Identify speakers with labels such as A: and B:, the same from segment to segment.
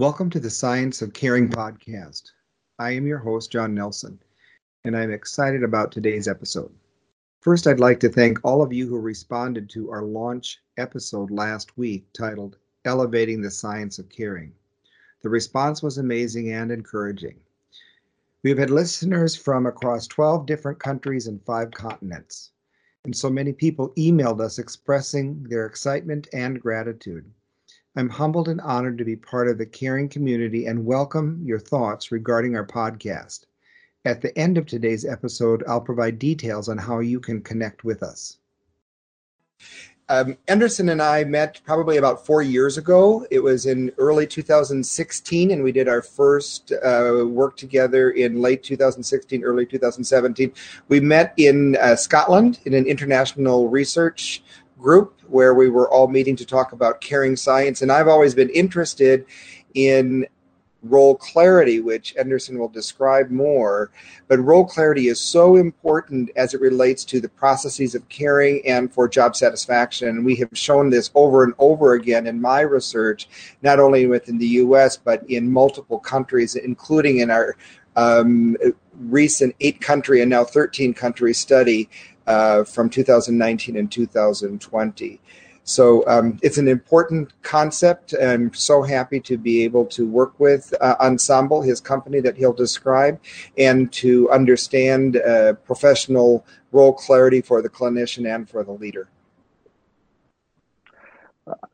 A: Welcome to the Science of Caring podcast. I am your host, John Nelson, and I'm excited about today's episode. First, I'd like to thank all of you who responded to our launch episode last week titled Elevating the Science of Caring. The response was amazing and encouraging. We have had listeners from across 12 different countries and five continents, and so many people emailed us expressing their excitement and gratitude. I'm humbled and honored to be part of the caring community and welcome your thoughts regarding our podcast. At the end of today's episode, I'll provide details on how you can connect with us.
B: Um, Enderson and I met probably about four years ago. It was in early 2016, and we did our first uh, work together in late 2016, early 2017. We met in uh, Scotland in an international research group where we were all meeting to talk about caring science. And I've always been interested in role clarity, which Enderson will describe more. But role clarity is so important as it relates to the processes of caring and for job satisfaction. We have shown this over and over again in my research, not only within the US, but in multiple countries, including in our um, recent eight country and now 13 country study uh, from 2019 and 2020. So um, it's an important concept. I'm so happy to be able to work with uh, OnSomble, his company that he'll describe, and to understand uh, professional role clarity for the clinician and for the leader.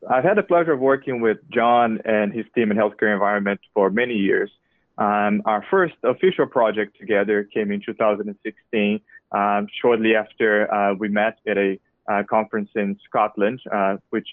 C: I've had the pleasure of working with John and his team in healthcare environment for many years. Um, our first official project together came in 2016 um, shortly after uh, we met at a uh, conference in Scotland, uh, which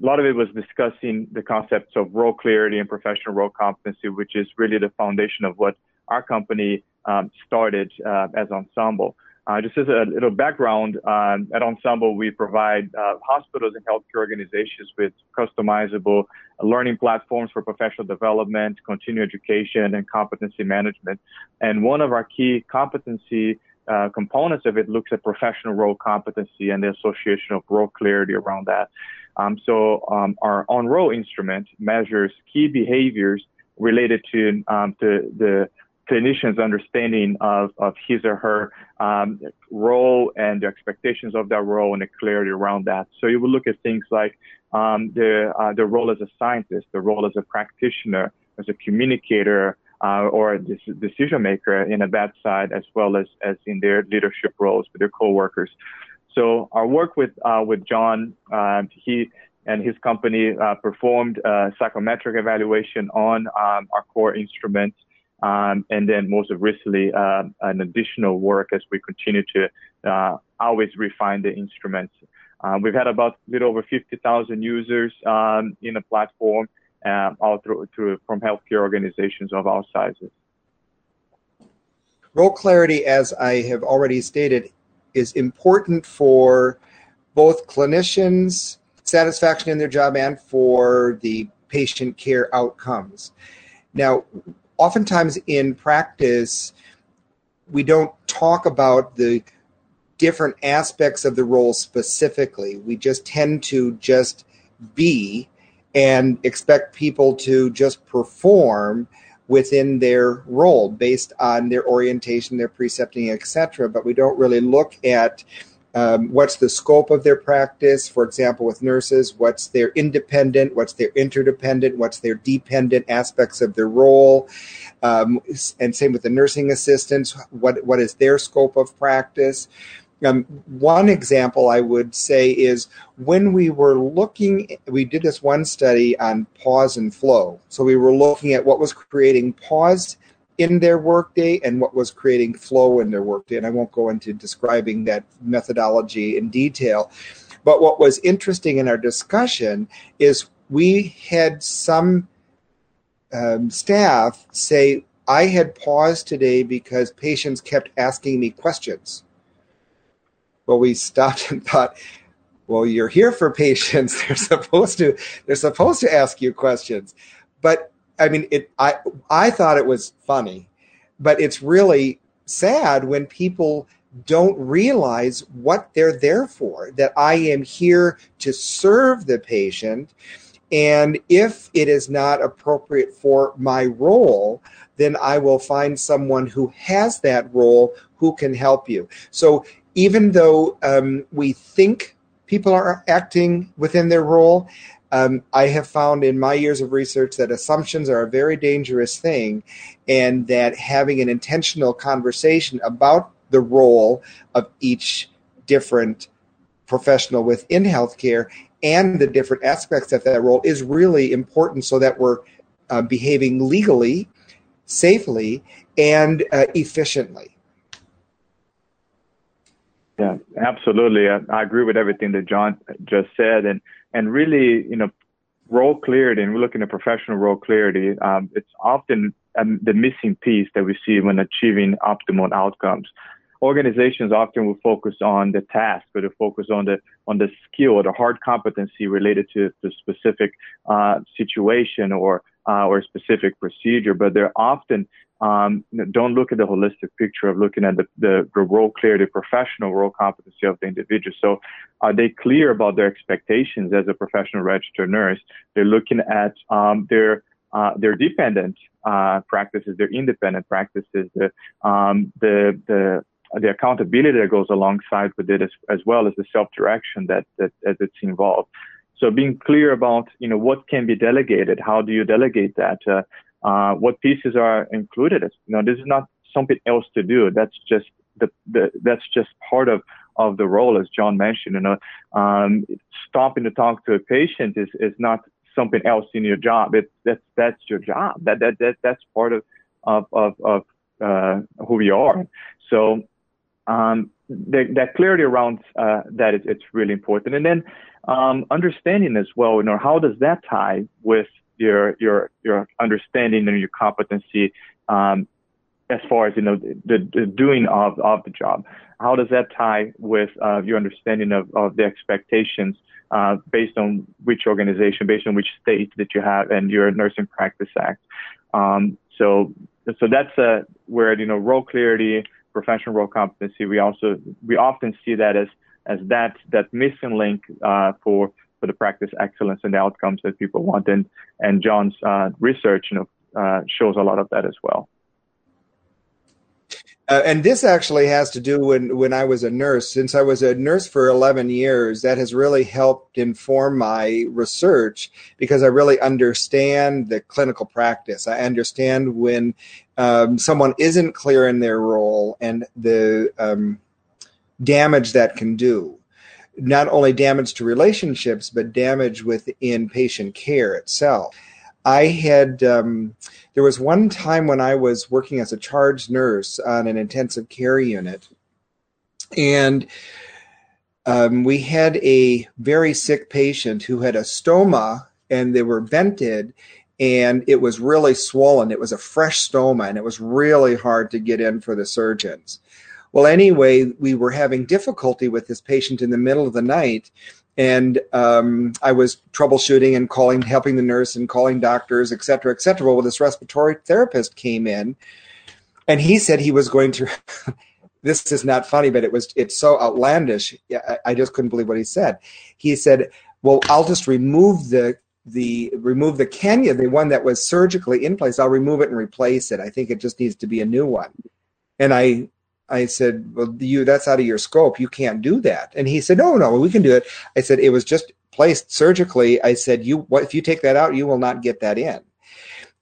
C: a lot of it was discussing the concepts of role clarity and professional role competency, which is really the foundation of what our company um, started uh, as OnSomble. Uh, just as a little background, um, at OnSomble, we provide uh, hospitals and healthcare organizations with customizable learning platforms for professional development, continuing education, and competency management. And one of our key competency uh, components of it looks at professional role competency and the association of role clarity around that. Um, so um, our on-role instrument measures key behaviors related to, um, to the clinician's understanding of, of his or her um, role and the expectations of that role and the clarity around that. So you will look at things like um, the, uh, the role as a scientist, the role as a practitioner, as a communicator, uh, or decision maker in a bad side as well as, as in their leadership roles with their coworkers. So our work with uh, with John, uh, he and his company uh, performed a psychometric evaluation on um, our core instruments, um, and then most recently uh, an additional work as we continue to uh, always refine the instruments. we've had about a little over 50,000 users um, in the platform um, all through, through from healthcare organizations of all sizes.
B: Role clarity, as I have already stated, is important for both clinicians' satisfaction in their job and for the patient care outcomes. Now, oftentimes in practice, we don't talk about the different aspects of the role specifically. We just tend to just be and expect people to just perform within their role based on their orientation, their precepting, etc. But we don't really look at um, what's the scope of their practice. For example, with nurses, what's their independent, what's their interdependent, what's their dependent aspects of their role, um, and same with the nursing assistants. What what is their scope of practice? Um, one example I would say is when we were looking, we did this one study on pause and flow. So we were looking at what was creating pause in their workday and what was creating flow in their workday. And I won't go into describing that methodology in detail. But what was interesting in our discussion is we had some um, staff say, I had paused today because patients kept asking me questions well, we stopped and thought, well, you're here for patients. They're supposed to they're supposed to ask you questions. But I mean, it I I thought it was funny, but it's really sad when people don't realize what they're there for. That I am here to serve the patient And if it is not appropriate for my role, then I will find someone who has that role who can help you. So even though um, we think people are acting within their role, um, I have found in my years of research that assumptions are a very dangerous thing, and that having an intentional conversation about the role of each different professional within healthcare and the different aspects of that role is really important so that we're uh, behaving legally, safely, and uh, efficiently.
C: Yeah, absolutely. I, I, agree with everything that John just said, and and really, you know, role clarity. And we're looking at professional role clarity. Um, it's often um, the missing piece that we see when achieving optimal outcomes organizations often will focus on the task but they focus on the on the skill or the hard competency related to the specific uh, situation or uh, or specific procedure, but they're often um, don't look at the holistic picture of looking at the, the, the role clarity, professional role competency of the individual. So, are they clear about their expectations as a professional registered nurse? They're looking at um, their uh, their dependent uh, practices, their independent practices, the um, the the the accountability that goes alongside with it as, as well as the self-direction that, that, that it's involved. So being clear about, you know, what can be delegated, how do you delegate that, uh, uh, what pieces are included. You know, this is not something else to do. That's just the, the that's just part of, of the role, as John mentioned. You know, um, stopping to talk to a patient is, is not something else in your job. It's that's that's your job. That that, that that's part of of of, of uh, who we are. So um, that clarity around uh, that is it's really important. And then um, understanding as well, you know, how does that tie with your your your understanding and your competency um, as far as you know the, the, doing of, of the job? How does that tie with uh, your understanding of, of the expectations uh, based on which organization, based on which state that you have, and your Nursing Practice Act? Um, so so that's uh, where you know role clarity professional role competency, we also we often see that as as that that missing link uh, for for the practice excellence and the outcomes that people want. And and John's uh, research, you know, uh, shows a lot of that as well.
B: Uh, and this actually has to do when when I was a nurse. Since I was a nurse for 11 years, that has really helped inform my research because I really understand the clinical practice. I understand when um, someone isn't clear in their role and the um, damage that can do. Not only damage to relationships, but damage within patient care itself. I had, um, there was one time when I was working as a charge nurse on an intensive care unit, and um, we had a very sick patient who had a stoma and they were vented and it was really swollen. It was a fresh stoma and it was really hard to get in for the surgeons. Well, anyway, we were having difficulty with this patient in the middle of the night and um, I was troubleshooting and calling, helping the nurse and calling doctors, et cetera, et cetera. Well, this respiratory therapist came in, and he said he was going to. this is not funny, but it was. It's so outlandish. I, I just couldn't believe what he said. He said, "Well, I'll just remove the the remove the Kenya, the one that was surgically in place. I'll remove it and replace it. I think it just needs to be a new one." And I I said, well, you, that's out of your scope. You can't do that. And he said, no, no, we can do it. I said, it was just placed surgically. I said, you, what, if you take that out, you will not get that in.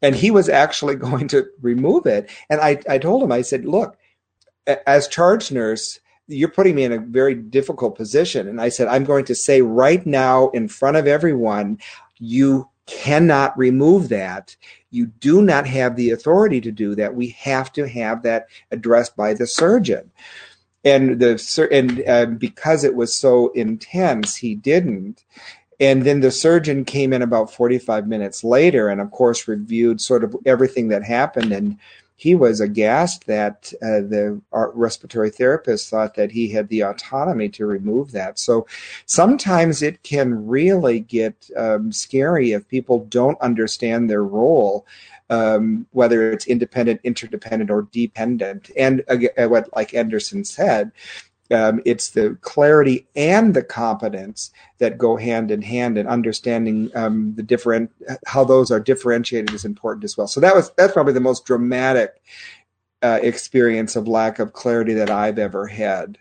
B: And he was actually going to remove it. And I, I told him, I said, look, as charge nurse, you're putting me in a very difficult position. And I said, I'm going to say right now in front of everyone, you cannot remove that. You do not have the authority to do that. We have to have that addressed by the surgeon. And the and uh, because it was so intense, he didn't. And then the surgeon came in about 45 minutes later, and of course reviewed sort of everything that happened and he was aghast that uh, the respiratory therapist thought that he had the autonomy to remove that. So sometimes it can really get um, scary if people don't understand their role. Um, whether it's independent, interdependent, or dependent, and uh, what like Enderson said, um, it's the clarity and the competence that go hand in hand, and understanding um, the different how those are differentiated is important as well. So that was that's probably the most dramatic uh, experience of lack of clarity that I've ever had.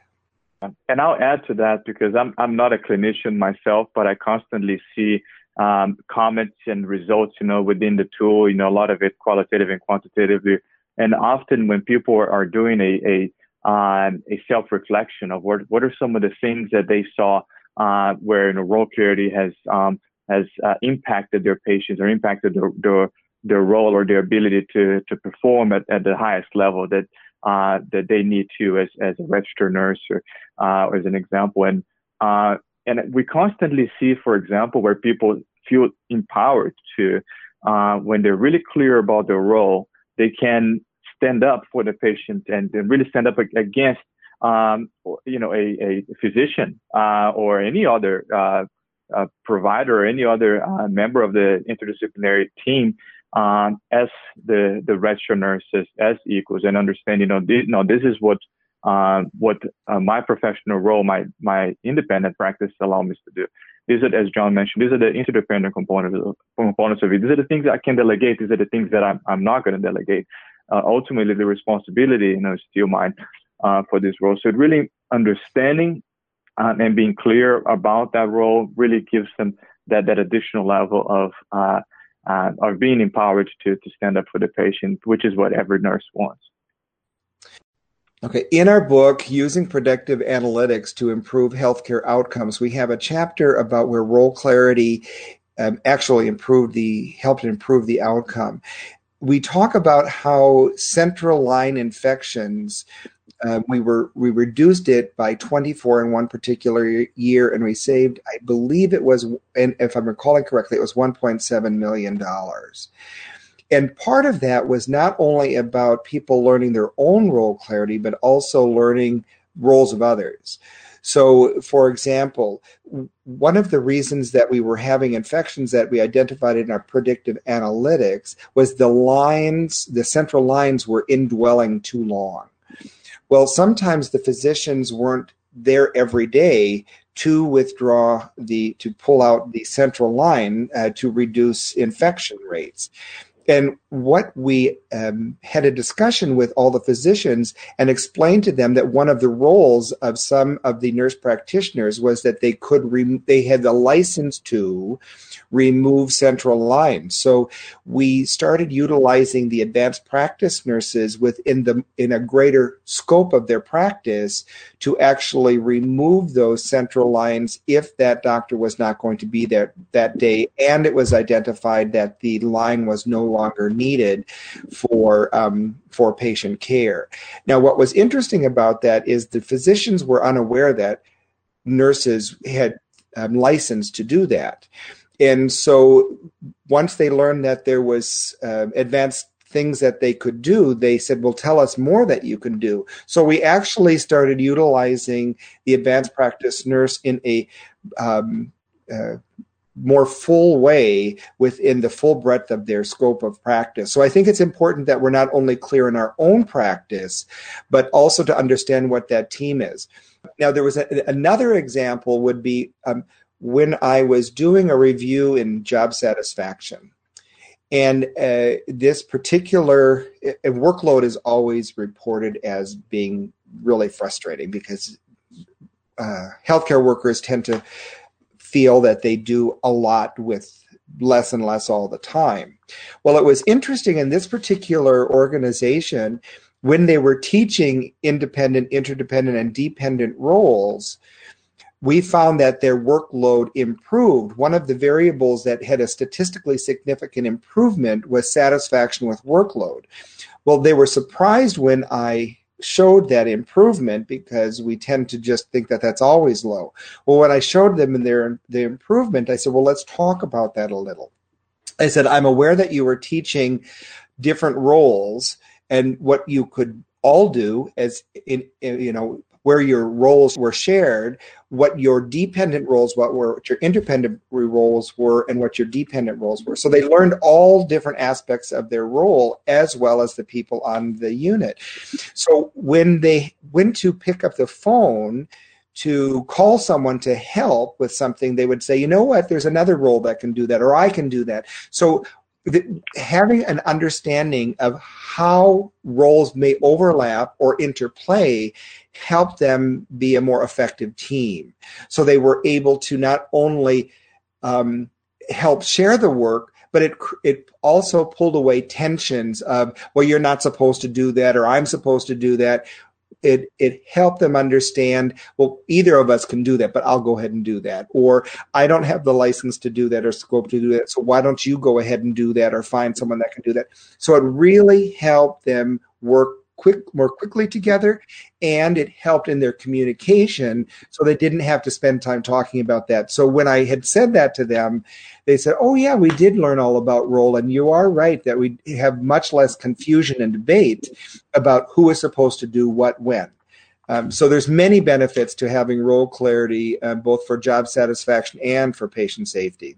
C: And I'll add to that because I'm I'm not a clinician myself, but I constantly see um, comments and results, you know, within the tool. You know, a lot of it qualitative and quantitative. And often when people are doing a a um, a self-reflection of what what are some of the things that they saw uh, where you know, role clarity has um, has uh, impacted their patients or impacted their, their their role or their ability to to perform at, at the highest level that uh, that they need to as as a registered nurse or uh, as an example. And uh, and we constantly see for example where people feel empowered to uh, when they're really clear about their role they can stand up for the patient and, and really stand up against, um, you know, a, a physician uh, or any other uh, uh, provider or any other uh, member of the interdisciplinary team um, as the the registered nurses as equals and understand, you know, this, you know, this is what uh, what uh, my professional role, my my independent practice allow me to do. These are, as John mentioned, these are the interdependent components of, components of it. These are the things that I can delegate. These are the things that I'm, I'm not going to delegate uh, ultimately the responsibility, you know, is still mine uh, for this role. So really understanding uh, and being clear about that role really gives them that that additional level of uh, uh, of being empowered to to stand up for the patient, which is what every nurse wants.
B: Okay, in our book, Using Predictive Analytics to Improve Healthcare Outcomes, we have a chapter about where role clarity um, actually improved the helped improve the outcome we talk about how central line infections uh, we were we reduced it by 24 in one particular year and we saved i believe it was and if i'm recalling correctly it was 1.7 million dollars. And part of that was not only about people learning their own role clarity but also learning roles of others so, for example, one of the reasons that we were having infections that we identified in our predictive analytics was the lines, the central lines were indwelling too long. Well, sometimes the physicians weren't there every day to withdraw the to pull out the central line uh, to reduce infection rates and what we um, had a discussion with all the physicians and explained to them that one of the roles of some of the nurse practitioners was that they could re- they had the license to remove central lines. So we started utilizing the advanced practice nurses within the in a greater scope of their practice to actually remove those central lines if that doctor was not going to be there that day and it was identified that the line was no longer needed for um, for patient care. Now, what was interesting about that is the physicians were unaware that nurses had um, license to do that and so once they learned that there was uh, advanced things that they could do they said well tell us more that you can do so we actually started utilizing the advanced practice nurse in a um, uh, more full way within the full breadth of their scope of practice. So I think it's important that we're not only clear in our own practice, but also to understand what that team is. Now, there was a, another example would be um, when I was doing a review in job satisfaction. And uh, this particular uh, workload is always reported as being really frustrating because uh, healthcare workers tend to feel that they do a lot with less and less all the time. Well, it was interesting in this particular organization when they were teaching independent, interdependent, and dependent roles we found that their workload improved. One of the variables that had a statistically significant improvement was satisfaction with workload. Well, they were surprised when I showed that improvement because we tend to just think that that's always low. Well, when I showed them in their the improvement, I said, "Well, let's talk about that a little." I said, "I'm aware that you were teaching different roles and what you could all do as in, in, you know where your roles were shared, what your dependent roles what were, what your independent roles were, and what your dependent roles were. So they learned all different aspects of their role as well as the people on the unit. So when they went to pick up the phone, to call someone to help with something, they would say, you know what, there's another role that can do that, or I can do that. So the, having an understanding of how roles may overlap or interplay helped them be a more effective team. So they were able to not only um, help share the work, but it it also pulled away tensions of well you're not supposed to do that or I'm supposed to do that. It it helped them understand well either of us can do that but i'll go ahead and do that. Or i don't have the license to do that or scope to do that so why don't you go ahead and do that or find someone that can do that? So it really helped them work quick more quickly together and it helped in their communication so they didn't have to spend time talking about that. So when i had said that to them they said oh yeah we did learn all about role and you are right that we have much less confusion and debate about who is supposed to do what when. Um, so there's many benefits to having role clarity uh, both for job satisfaction and for patient safety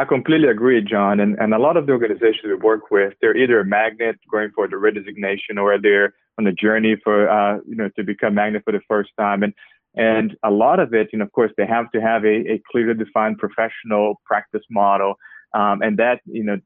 C: I completely agree, John. And, and a lot of the organizations we work with, they're either a magnet going for the redesignation or they're on a journey for, uh, you know, to become magnet for the first time. And, and a lot of it, know, of course, they have to have a, a clearly defined professional practice model. Um, and that, you know,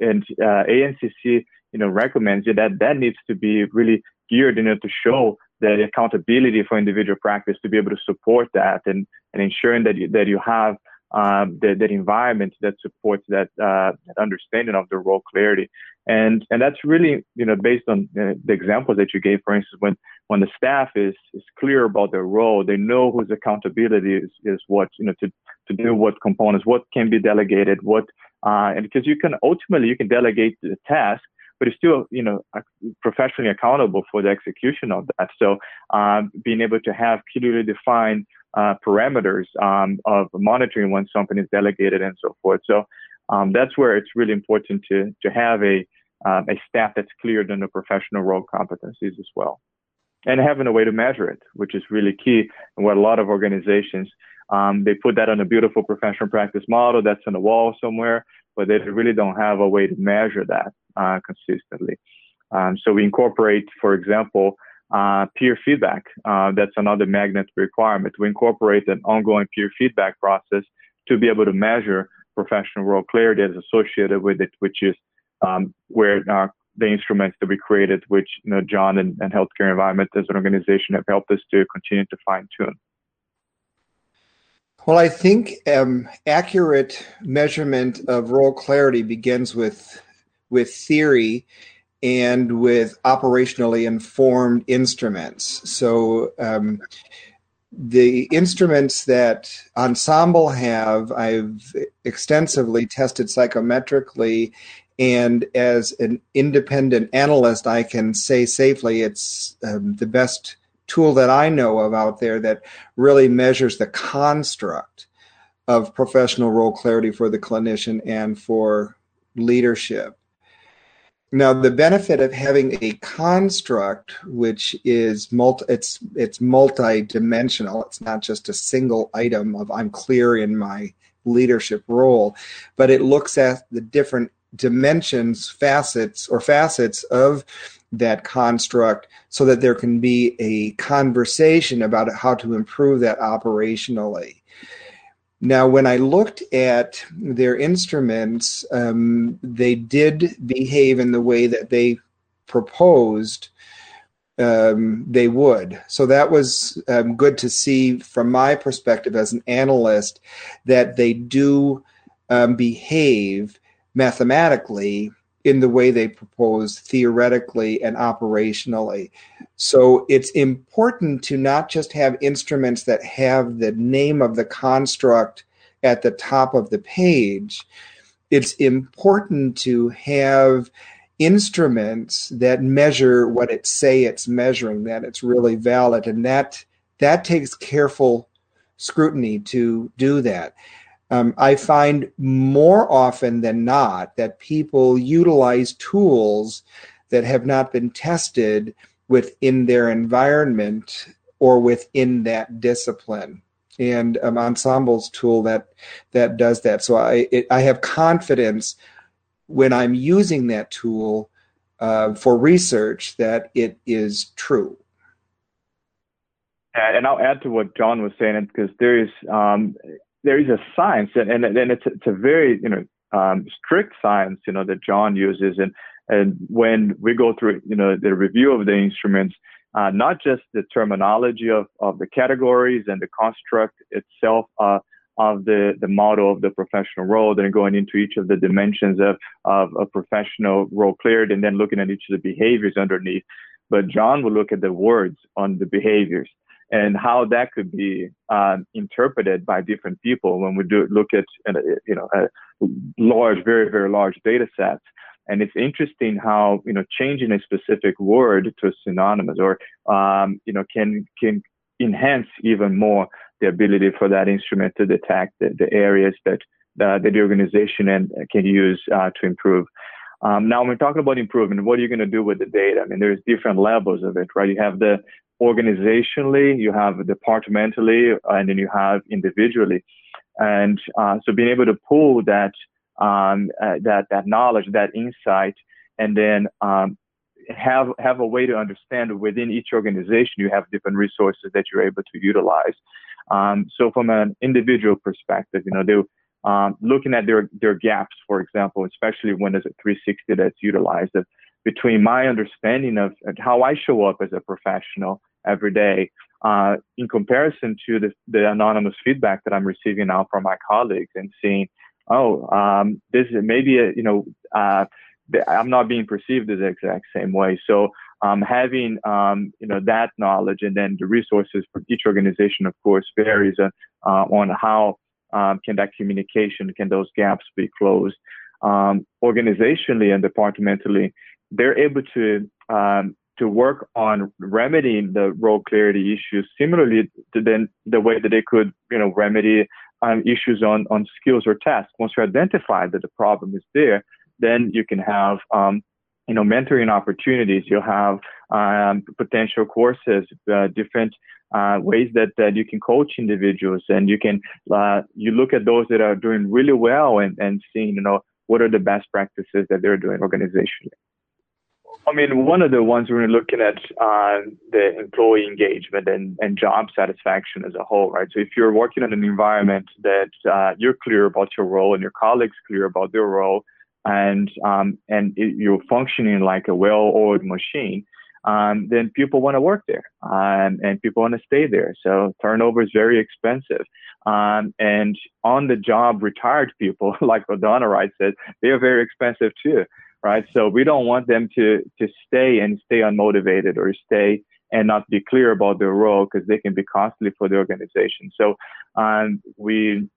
C: and uh, ANCC, you know, recommends that that needs to be really geared, you know, to show the accountability for individual practice to be able to support that and, and ensuring that you, that you have um, that, that environment that supports that, uh, that understanding of the role clarity. And, and that's really, you know, based on uh, the examples that you gave, for instance, when, when the staff is, is clear about their role, they know whose accountability is, is what, you know, to, to do what components, what can be delegated, what, uh, and because you can ultimately, you can delegate the task, but you're still, you know, professionally accountable for the execution of that. So, um, being able to have clearly defined uh, parameters um, of monitoring when something is delegated and so forth. So um, that's where it's really important to to have a um, a staff that's cleared the professional role competencies as well, and having a way to measure it, which is really key. And what a lot of organizations um, they put that on a beautiful professional practice model that's on the wall somewhere, but they really don't have a way to measure that uh, consistently. Um, so we incorporate, for example, uh, peer feedback. Uh, that's another magnet requirement. We incorporate an ongoing peer feedback process to be able to measure professional role clarity as associated with it, which is um, where uh, the instruments that we created, which you know, John and, and Healthcare Environment as an organization have helped us to continue to fine tune.
B: Well, I think um, accurate measurement of role clarity begins with with theory and with operationally informed instruments. So um, the instruments that OnSomble have, I've extensively tested psychometrically. And as an independent analyst, I can say safely it's um, the best tool that I know of out there that really measures the construct of professional role clarity for the clinician and for leadership. Now, the benefit of having a construct which is multi, it's it's multi-dimensional. It's not just a single item of I'm clear in my leadership role, but it looks at the different dimensions, facets, or facets of that construct so that there can be a conversation about how to improve that operationally. Now, when I looked at their instruments, um, they did behave in the way that they proposed um, they would. So that was um, good to see from my perspective as an analyst that they do um, behave mathematically in the way they propose theoretically and operationally. So it's important to not just have instruments that have the name of the construct at the top of the page. It's important to have instruments that measure what it say it's measuring, that it's really valid. And that that takes careful scrutiny to do that. Um, I find more often than not that people utilize tools that have not been tested within their environment or within that discipline. And um, OnSomble's tool that that does that. So i it, i have confidence when i'm using that tool uh, for research that it is true.
C: And I'll add to what John was saying because there is um, there is a science and and, and it's it's a very you know um, strict science you know that John uses and and when we go through you know the review of the instruments uh, not just the terminology of, of the categories and the construct itself uh, of the, the model of the professional role, then going into each of the dimensions of, of a professional role cleared, and then looking at each of the behaviors underneath. But John will look at the words on the behaviors and how that could be um, interpreted by different people when we do look at you know large, very very large data sets. And it's interesting how you know changing a specific word to synonymous or um, you know can can enhance even more the ability for that instrument to detect the, the areas that uh, that the organization and can use uh, to improve. Um, now, when we're talking about improvement, what are you going to do with the data? I mean, there's different levels of it, right? You have the organizationally, you have departmentally, and then you have individually. And uh, so being able to pull that um, uh, that that knowledge, that insight, and then um, have have a way to understand within each organization you have different resources that you're able to utilize. Um, so from an individual perspective, you know, they um, looking at their their gaps, for example, especially when there's a 360 that's utilized, between my understanding of how I show up as a professional every day uh, in comparison to the, the anonymous feedback that I'm receiving now from my colleagues and seeing, oh, um, this is maybe, a, you know, uh, I'm not being perceived as the exact same way. So um, having, um, you know, that knowledge and then the resources for each organization, of course, varies uh, uh on how um, can that communication, can those gaps be closed. Um, organizationally and departmentally, they're able to um, to work on remedying the role clarity issues similarly to then the way that they could, you know, remedy um, issues on, on skills or tasks. Once you identify that the problem is there, then you can have, um, you know, mentoring opportunities. You'll have um, potential courses, uh, different uh, ways that, that you can coach individuals, and you can uh, you look at those that are doing really well and, and seeing, you know, what are the best practices that they're doing organizationally. I mean, one of the ones we're looking at uh, the employee engagement and, and job satisfaction as a whole, right? So if you're working in an environment that uh, you're clear about your role and your colleagues clear about their role, and um, and it, you're functioning like a well-oiled machine, um, then people want to work there um, and people want to stay there. So turnover is very expensive. Um, and on the job retired people, like O'Donnell Wright said, they are very expensive too right? So we don't want them to to stay and stay unmotivated or stay and not be clear about their role because they can be costly for the organization. So um, we,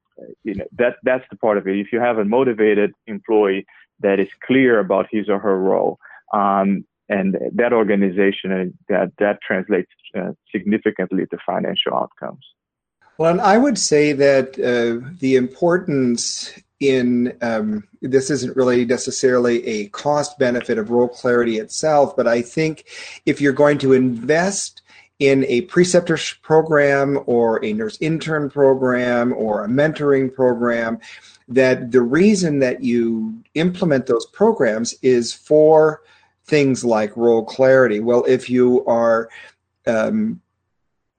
C: you know, that that's the part of it. If you have a motivated employee that is clear about his or her role, um, and that organization and uh, that that translates uh, significantly to financial outcomes.
B: Well, and I would say that uh, the importance in um, this isn't really necessarily a cost benefit of role clarity itself, but I think if you're going to invest in a preceptor program or a nurse intern program or a mentoring program, that the reason that you implement those programs is for things like role clarity. Well, if you are um,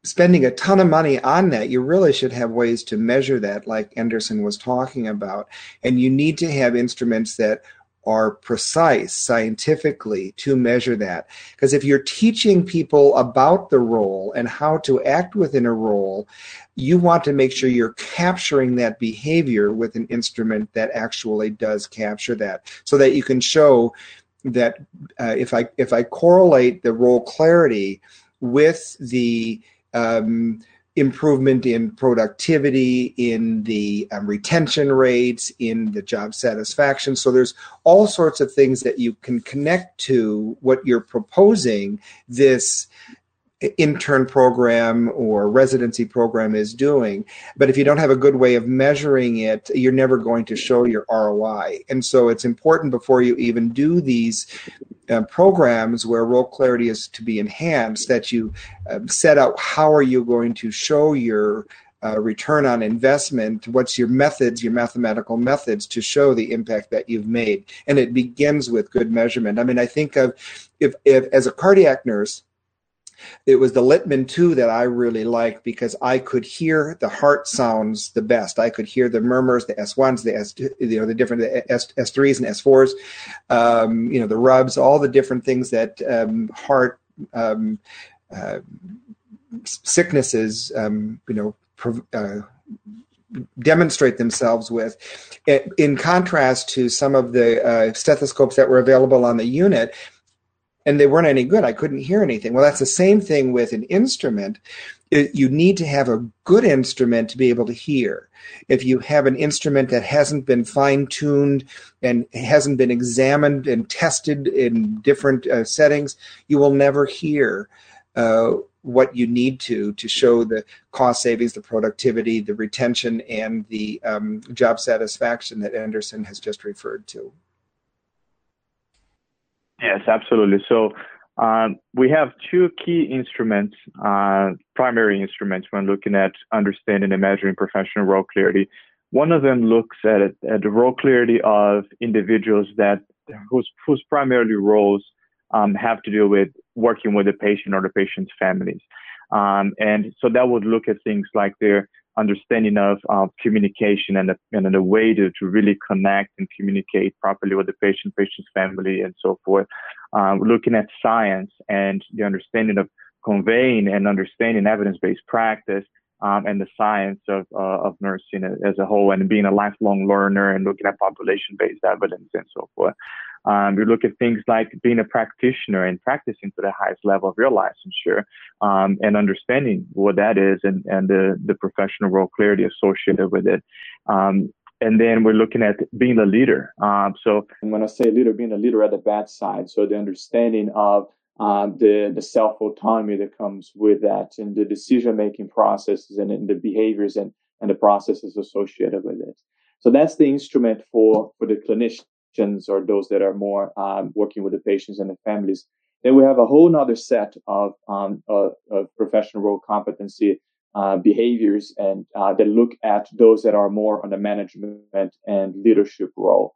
B: spending a ton of money on that, you really should have ways to measure that, like Enderson was talking about. And you need to have instruments that are precise scientifically to measure that. Because if you're teaching people about the role and how to act within a role, you want to make sure you're capturing that behavior with an instrument that actually does capture that so that you can show that uh, if I if I correlate the role clarity with the um, improvement in productivity, in the um, retention rates, in the job satisfaction. So there's all sorts of things that you can connect to what you're proposing this intern program or residency program is doing. But if you don't have a good way of measuring it, you're never going to show your ROI. And so it's important before you even do these uh, programs where role clarity is to be enhanced that you um, set out how are you going to show your uh, return on investment what's your methods your mathematical methods to show the impact that you've made and it begins with good measurement i mean i think of if, if as a cardiac nurse it was the Littmann 2 that I really liked because I could hear the heart sounds the best. I could hear the murmurs, the S1s, the S, you know, the different S, S3s and S4s, um, you know, the rubs, all the different things that um, heart um, uh, sicknesses, um, you know, uh, demonstrate themselves with. In contrast to some of the uh, stethoscopes that were available on the unit, and they weren't any good. I couldn't hear anything. Well, that's the same thing with an instrument. It, you need to have a good instrument to be able to hear. If you have an instrument that hasn't been fine tuned and hasn't been examined and tested in different uh, settings, you will never hear uh, what you need to to show the cost savings, the productivity, the retention, and the um, job satisfaction that Enderson has just referred to.
D: Yes, absolutely. So um, we have two key instruments, uh, primary instruments when looking at understanding and measuring professional role clarity. One of them looks at, at the role clarity of individuals that whose, whose primarily roles um, have to do with working with the patient or the patient's families. Um, and so that would look at things like their understanding of uh, communication and the, and the way to, to really connect and communicate properly with the patient, patient's family, and so forth. Um, looking at science and the understanding of conveying and understanding evidence-based practice um, and the science of, uh, of nursing as a whole and being a lifelong learner and looking at population-based evidence and so forth. Um, we look at things like being a practitioner and practicing to the highest level of your licensure um, and understanding what that is and, and the, the professional role clarity associated with it. Um, and then we're looking at being a leader. Um, so
C: when I say leader, being a leader at the bedside, so the understanding of um, the the self autonomy that comes with that, and the decision making processes, and, and, the behaviors and and the processes associated with it. So that's the instrument for for the clinician or those that are more um, working with the patients and the families. Then we have a whole other set of, um, of professional role competency uh, behaviors and uh, that look at those that are more on the management and leadership role.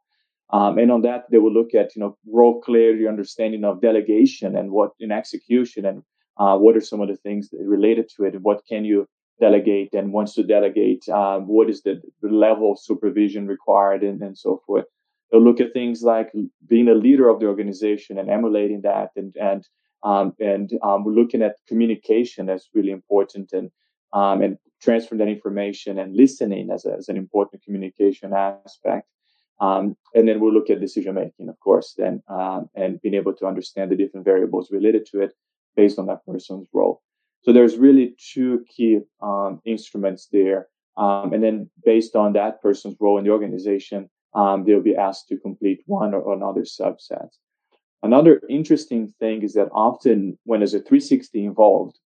C: Um, and on that, they will look at you know role clarity, understanding of delegation and what in execution and uh, what are some of the things related to it and what can you delegate and once to delegate, um, what is the, the level of supervision required and, and so forth. They'll look at things like being a leader of the organization and emulating that, and and um, and um, we're looking at communication that's really important, and um, and transferring that information and listening as, a, as an important communication aspect. Um, and then we'll look at decision making, of course, then um, and being able to understand the different variables related to it based on that person's role. So there's really two key um, instruments there, and then based on that person's role in the organization, um, they'll be asked to complete one or another subset. Another interesting thing is that often when there's a 360 involved,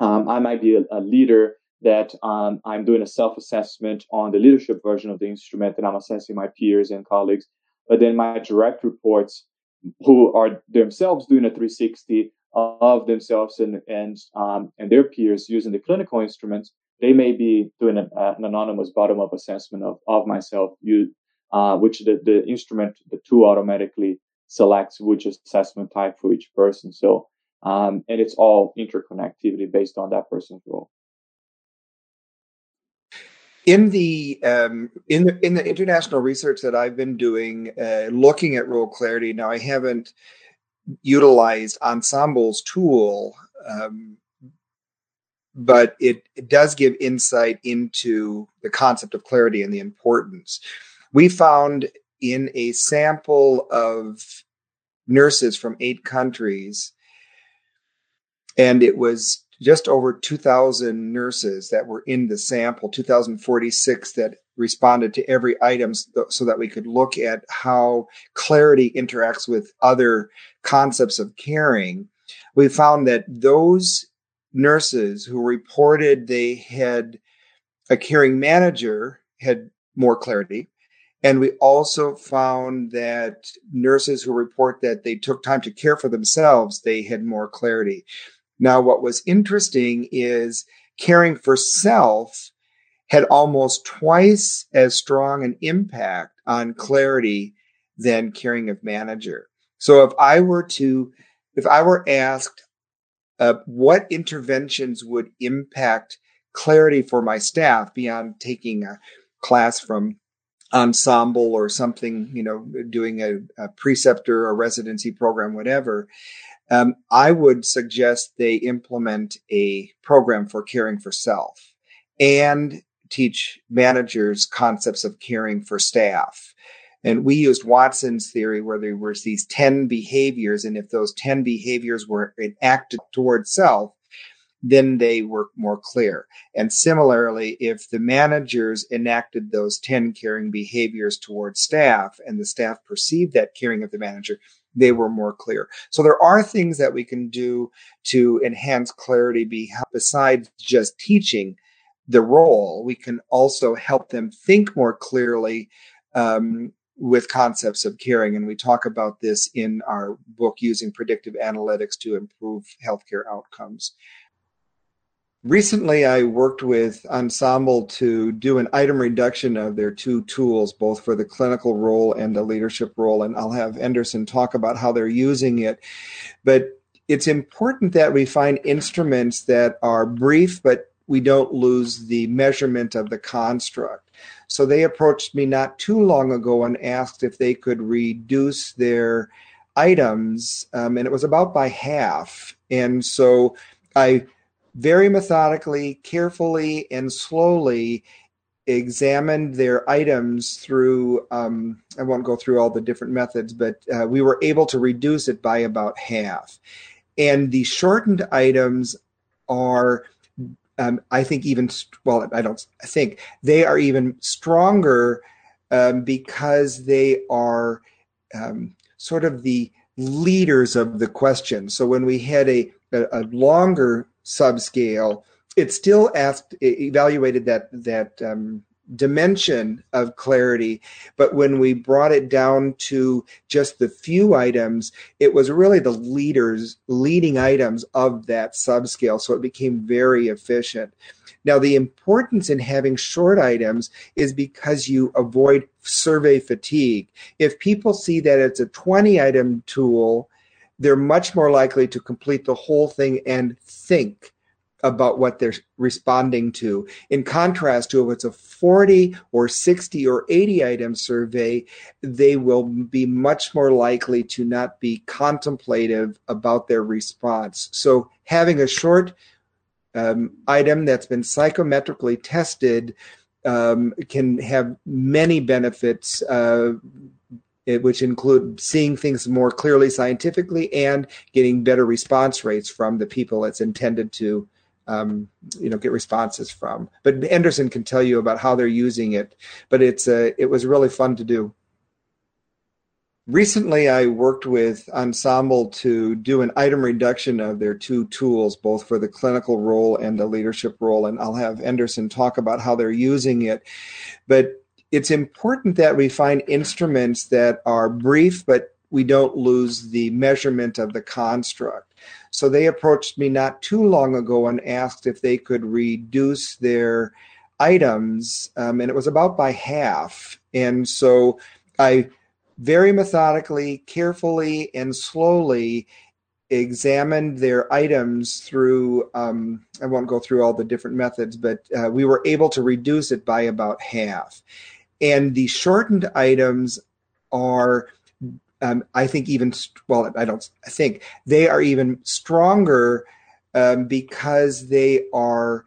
C: um, I might be a, a leader that um, I'm doing a self assessment on the leadership version of the instrument and I'm assessing my peers and colleagues. But then my direct reports, who are themselves doing a 360 of themselves and and um, and their peers using the clinical instruments, they may be doing an, an anonymous bottom up assessment of, of myself uh, which the, the instrument, the tool automatically selects which assessment type for each person. So, um, and it's all interconnectivity based on that person's role.
B: In the um, in the in the international research that I've been doing, uh, looking at role clarity. Now, I haven't utilized OnSomble's tool, um, but it, it does give insight into the concept of clarity and the importance we found in a sample of nurses from eight countries, and it was just over 2,000 nurses that were in the sample, 2,046 that responded to every item so that we could look at how clarity interacts with other concepts of caring. We found that those nurses who reported they had a caring manager had more clarity And we also found that nurses who report that they took time to care for themselves, they had more clarity. Now, what was interesting is caring for self had almost twice as strong an impact on clarity than caring of manager. So if I were to, if I were asked uh, what interventions would impact clarity for my staff beyond taking a class from ensemble or something, you know, doing a, a preceptor or residency program, whatever, um, I would suggest they implement a program for caring for self and teach managers concepts of caring for staff. And we used Watson's theory where there were these 10 behaviors. And if those 10 behaviors were enacted towards self, then they were more clear. And similarly, if the managers enacted those 10 caring behaviors towards staff and the staff perceived that caring of the manager, they were more clear. So there are things that we can do to enhance clarity besides just teaching the role. We can also help them think more clearly um, with concepts of caring. And we talk about this in our book, Using Predictive Analytics to Improve Healthcare Outcomes. Recently, I worked with OnSomble to do an item reduction of their two tools, both for the clinical role and the leadership role. And I'll have Enderson talk about how they're using it. But it's important that we find instruments that are brief, but we don't lose the measurement of the construct. So they approached me not too long ago and asked if they could reduce their items, um, and it was about by half. And so I very methodically, carefully, and slowly examined their items through um, i won't go through all the different methods but uh, we were able to reduce it by about half and the shortened items are um, I think even well, I don't think they are even stronger um, because they are um, sort of the leaders of the question. So when we had a, a longer subscale, it still asked evaluated that that um, dimension of clarity. But when we brought it down to just the few items, it was really the leaders, leading items of that subscale. So it became very efficient. Now, the importance in having short items is because you avoid survey fatigue. If people see that it's a 20 item tool, they're much more likely to complete the whole thing and think about what they're responding to. In contrast to if it's a 40 or 60 or 80 item survey, they will be much more likely to not be contemplative about their response. So having a short um, item that's been psychometrically tested um, can have many benefits. Uh, which include seeing things more clearly scientifically and getting better response rates from the people it's intended to um, you know get responses from. But Enderson can tell you about how they're using it. But it's a, uh, it was really fun to do. Recently, I worked with OnSomble to do an item reduction of their two tools, both for the clinical role and the leadership role. And I'll have Enderson talk about how they're using it. But it's important that we find instruments that are brief, but we don't lose the measurement of the construct. So they approached me not too long ago and asked if they could reduce their items, um, and it was about by half. And so I very methodically, carefully, and slowly examined their items through um, i won't go through all the different methods but uh, we were able to reduce it by about half and the shortened items are um, I think even well, I don't I think they are even stronger um, because they are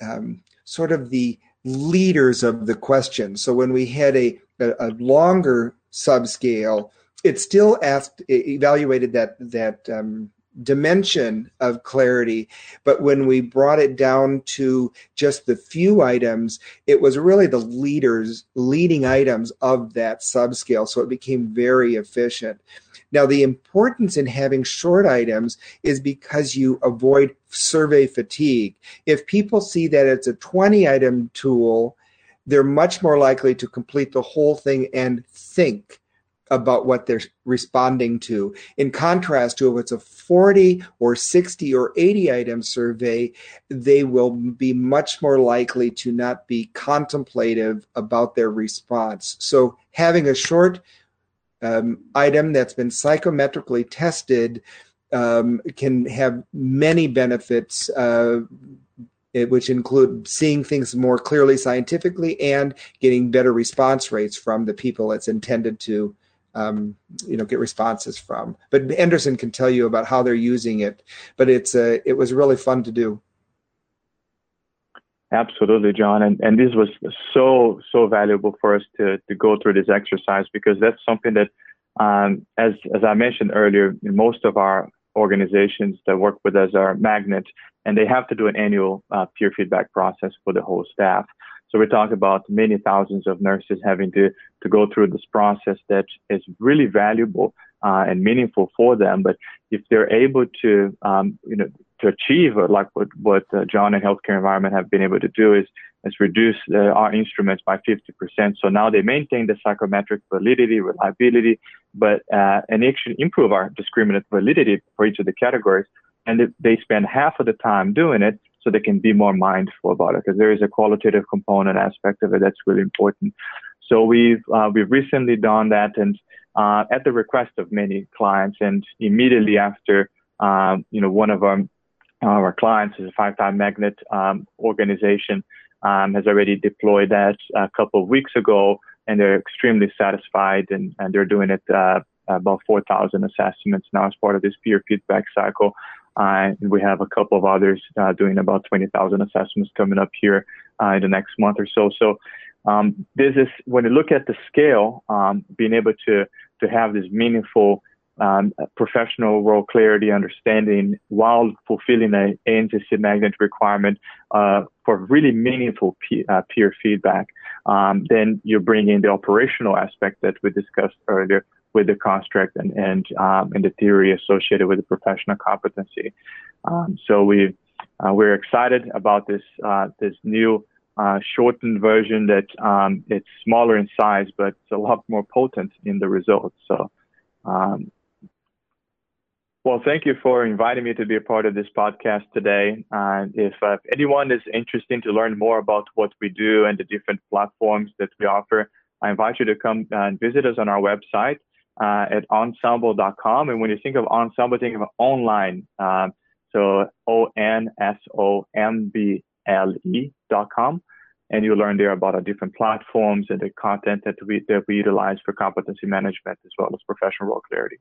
B: um, sort of the leaders of the question. So when we had a a, a longer subscale, it still asked evaluated that that um, dimension of clarity. But when we brought it down to just the few items, it was really the leaders, leading items of that subscale. So it became very efficient. Now, the importance in having short items is because you avoid survey fatigue. If people see that it's a 20 item tool, they're much more likely to complete the whole thing and think about what they're responding to. In contrast to if it's a 40 or 60 or 80 item survey, they will be much more likely to not be contemplative about their response. So having a short um, item that's been psychometrically tested um, can have many benefits. Uh, which include seeing things more clearly scientifically and getting better response rates from the people it's intended to um, you know get responses from. But Enderson can tell you about how they're using it. But it's uh, it was really fun to do.
C: Absolutely, John, and and this was so so valuable for us to to go through this exercise because that's something that, um, as as I mentioned earlier, most of our organizations that work with us are magnet, and they have to do an annual uh, peer feedback process for the whole staff. So we talk about many thousands of nurses having to, to go through this process that is really valuable uh, and meaningful for them. But if they're able to, um, you know, to achieve or like what, what uh, John and healthcare environment have been able to do is, is reduce uh, our instruments by 50%. So now they maintain the psychometric validity, reliability, but, uh, and actually improve our discriminant validity for each of the categories. And they spend half of the time doing it so they can be more mindful about it because there is a qualitative component aspect of it that's really important. So we've uh, we've recently done that and uh, at the request of many clients and immediately after um, you know one of our our clients is a five-time magnet um, organization um, has already deployed that a couple of weeks ago and they're extremely satisfied and, and they're doing it uh, about 4,000 assessments now as part of this peer feedback cycle. Uh, we have a couple of others uh, doing about 20,000 assessments coming up here uh, in the next month or so. So um, this is when you look at the scale, um, being able to to have this meaningful um, professional role clarity understanding while fulfilling a ANCC magnet requirement uh, for really meaningful uh, peer feedback. Um, then you bring in the operational aspect that we discussed earlier, with the construct and and um, and the theory associated with the professional competency. Um, so we uh, we're excited about this uh, this new uh, shortened version that um, it's smaller in size, but it's a lot more potent in the results. So. Um, well, thank you for inviting me to be a part of this podcast today. If, uh, if anyone is interested to learn more about what we do and the different platforms that we offer, I invite you to come and visit us on our website uh, at onsomble.com. And when you think of ensemble, think of online. Um, so O N S O M B L E.com. And you'll learn there about our different platforms and the content that we, that we utilize for competency management as well as professional role clarity.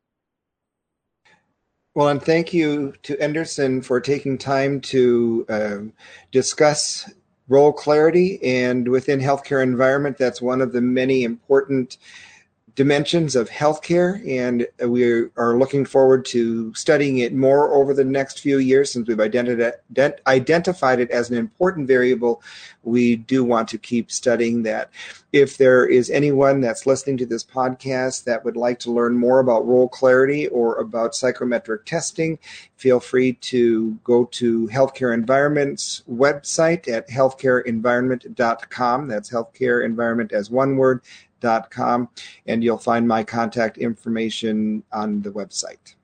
B: Well, and thank you to Enderson for taking time to um, discuss role clarity. And within healthcare environment, that's one of the many important dimensions of healthcare, and we are looking forward to studying it more over the next few years since we've identified it as an important variable. We do want to keep studying that. If there is anyone that's listening to this podcast that would like to learn more about role clarity or about psychometric testing, feel free to go to Healthcare Environment's website at healthcareenvironment.com. That's healthcare environment as one word and you'll find my contact information on the website.